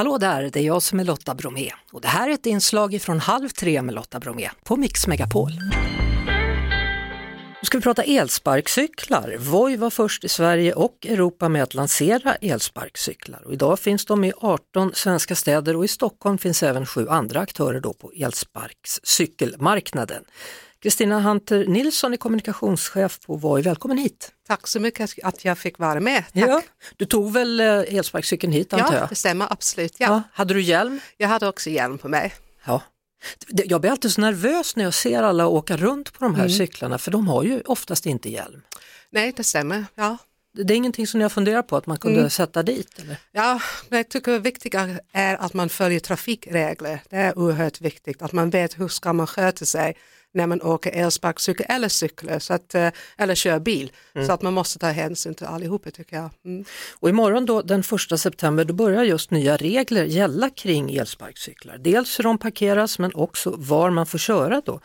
Hallå där, det är jag som är Lotta Bromé och det här är ett inslag från Halv tre med Lotta Bromé på Mix Megapol. Nu ska vi prata elsparkcyklar. Voi var först i Sverige och Europa med att lansera elsparkcyklar. Och idag finns de i 18 svenska städer och i Stockholm finns även sju andra aktörer då på elsparkcykelmarknaden. Kristina Hunter Nilsson är kommunikationschef på Voi, välkommen hit! Tack så mycket att jag fick vara med. Tack. Ja, du tog väl eh, elsparkcykeln hit antar jag? Ja, det stämmer absolut. Ja. Ja, hade du hjälm? Jag hade också hjälm på mig. Ja. Jag blir alltid så nervös när jag ser alla åka runt på de här cyklarna för de har ju oftast inte hjälm. Nej, det stämmer. Ja. Det är ingenting som ni har funderat på att man kunde sätta dit? Eller? Ja, men jag tycker det viktiga är att man följer trafikregler. Det är oerhört viktigt att man vet hur ska man sköta sig när man åker elsparkcykel eller cyklar så att, eh, eller kör bil. Så att man måste ta hänsyn till allihopa tycker jag. Mm. Och imorgon då, den 1 september, då börjar just nya regler gälla kring elsparkcyklar. Dels hur de parkeras men också var man får köra då.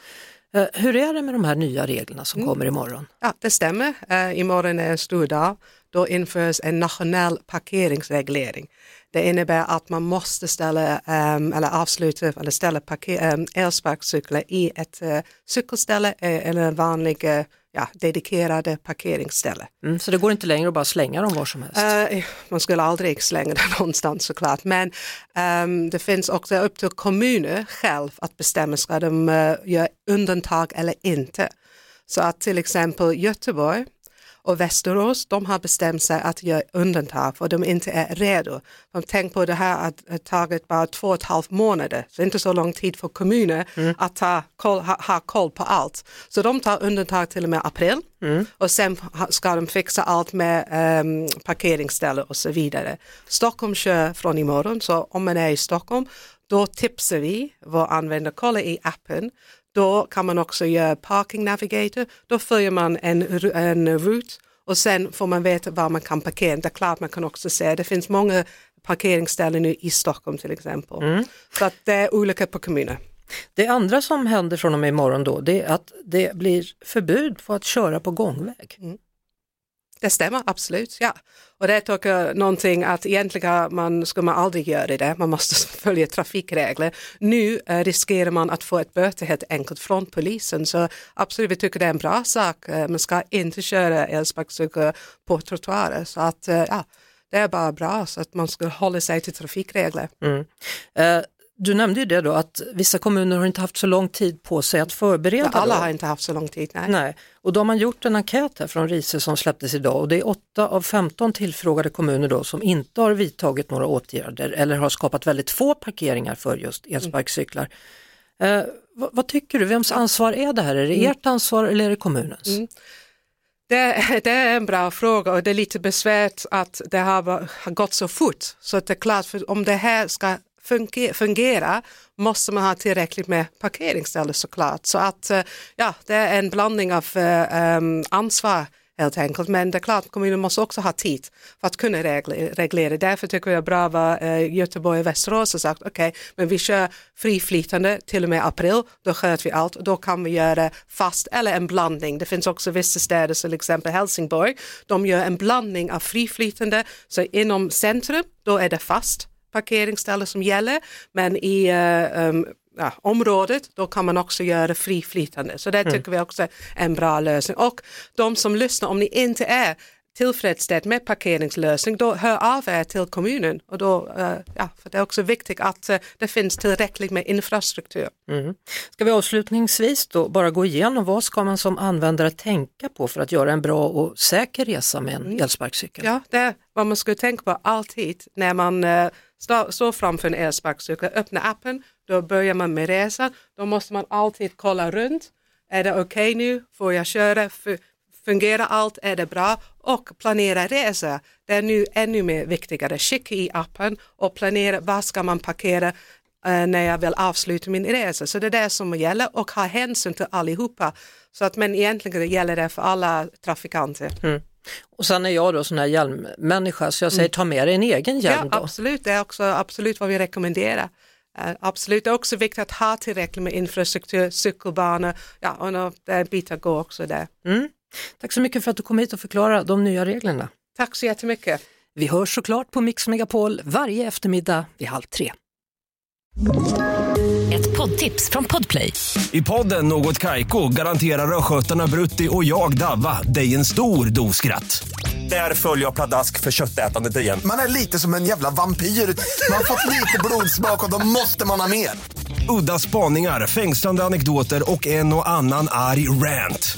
Eh, Hur är det med de här nya reglerna som kommer imorgon? Ja, det stämmer. Uh, imorgon är en stor dag. Då införs en nationell parkeringsreglering. Det innebär att man måste ställa ehm, eller avsluta eller ställa parker, um, elsparkcyklar i ett uh, cykelställe eller en vanlig ja, dedikerade parkeringsställe. Mm, så det går inte längre att bara slänga dem var som helst? Eh, man skulle aldrig slänga det någonstans såklart, men ehm, det finns också upp till kommuner själv att bestämma ska de uh, göra undantag eller inte. Så att till exempel Göteborg och Västerås, de har bestämt sig att göra undantag för de inte är redo. De tänk på det här att det tagit bara två och ett halvt månader, så inte så lång tid för kommuner att ta koll, ha, ha koll på allt. Så de tar undantag till och med april och sen ska de fixa allt med um, parkeringsställen och så vidare. Stockholm kör från imorgon, så om man är i Stockholm då tipsar vi vår användare, kolla i appen då kan man också göra parking navigator. Då följer man en, en route och sen får man veta var man kan parkera. Det är klart man kan också se, det finns många parkeringsställen nu i Stockholm till exempel. Så att det är olika på kommuner. Det andra som händer från och med imorgon då, det är att det blir förbud på att köra på gångväg. Det stämmer absolut, ja. Och det tycker jag någonting att egentligen man ska man aldrig göra det, man måste följa trafikregler. Nu eh, riskerar man att få ett böter helt enkelt från polisen, så absolut vi tycker det är en bra sak. Eh, man ska inte köra elsparkcykel på trottoarer, så att eh, ja, det är bara bra så att man ska hålla sig till trafikregler. Mm. Eh, du nämnde ju det då att vissa kommuner har inte haft så lång tid på sig att förbereda. Alla då. har inte haft så lång tid, nej. Nej, och då har man gjort en enkät här från RISE som släpptes idag och det är 8 av 15 tillfrågade kommuner då som inte har vidtagit några åtgärder eller har skapat väldigt få parkeringar för just elsparkcyklar. Eh, vad, vad tycker du, vems ansvar är det här? Är det ert ansvar eller är det kommunens? Det, det är en bra fråga och det är lite besvärt att det har, gått så fort. Så att det är klart, för om det här ska fungera måste man ha tillräckligt med parkeringsställen såklart. Så att eh, ja, det är en blandning av eh, ehm, ansvar helt enkelt. Men det är klart, kommunen måste också ha tid för att kunna reglera. Därför tycker jag bra vad eh, Göteborg och Västerås har sagt, okej, men vi kör friflytande till och med april, då sköter vi allt och då kan vi göra fast eller en blandning. Det finns också vissa städer, till exempel Helsingborg, de gör en blandning av friflytande, så inom centrum, då är det fast parkeringsställen som gäller, men i eh, um, ja, området, då kan man också göra friflytande. Så det tycker vi också är en bra lösning. Och de som lyssnar, om ni inte är tillfredsställd med parkeringslösning, då hör av er till kommunen. Och då, eh, ja, för det är också viktigt att eh, det finns tillräckligt med infrastruktur. Ska vi avslutningsvis då bara gå igenom vad ska man som användare tänka på för att göra en bra och säker resa med en elsparkcykel? Ja, det är vad man ska tänka på alltid när man uh, står, framför en elsparkcykel. Öppna appen, då börjar man med resan. Då måste man alltid kolla runt. Är det okej nu? Får jag köra? Fungerar allt? Är det bra? Och planera resa. Det är nu ännu mer viktigare. Skicka i appen och planera var ska man parkera eh, när jag vill avsluta min resa. Så det är det som gäller och ha hänsyn till allihopa. Så att, men egentligen gäller det för alla trafikanter. Och sen är jag då sån här hjälmmänniska så jag säger ta med dig en egen hjälm Mm. Ja, då. absolut. Det är också absolut vad vi rekommenderar. Eh, absolut, det är också viktigt att ha tillräckligt med infrastruktur, cykelbanor, ja, och det är en bit att gå också där. Tack så mycket för att du kom hit och förklarade de nya reglerna. Tack så jättemycket. Vi hörs såklart på Mix Megapol varje eftermiddag vid halv tre. Ett poddtips från Podplay. I podden Något Kaiko garanterar östgötarna Brutti och jag, Davva, dig en stor dos skratt. Där följer jag pladask för köttätandet igen. Man är lite som en jävla vampyr. Man har fått lite blodsmak och då måste man ha mer. Udda spaningar, fängslande anekdoter och en och annan arg rant.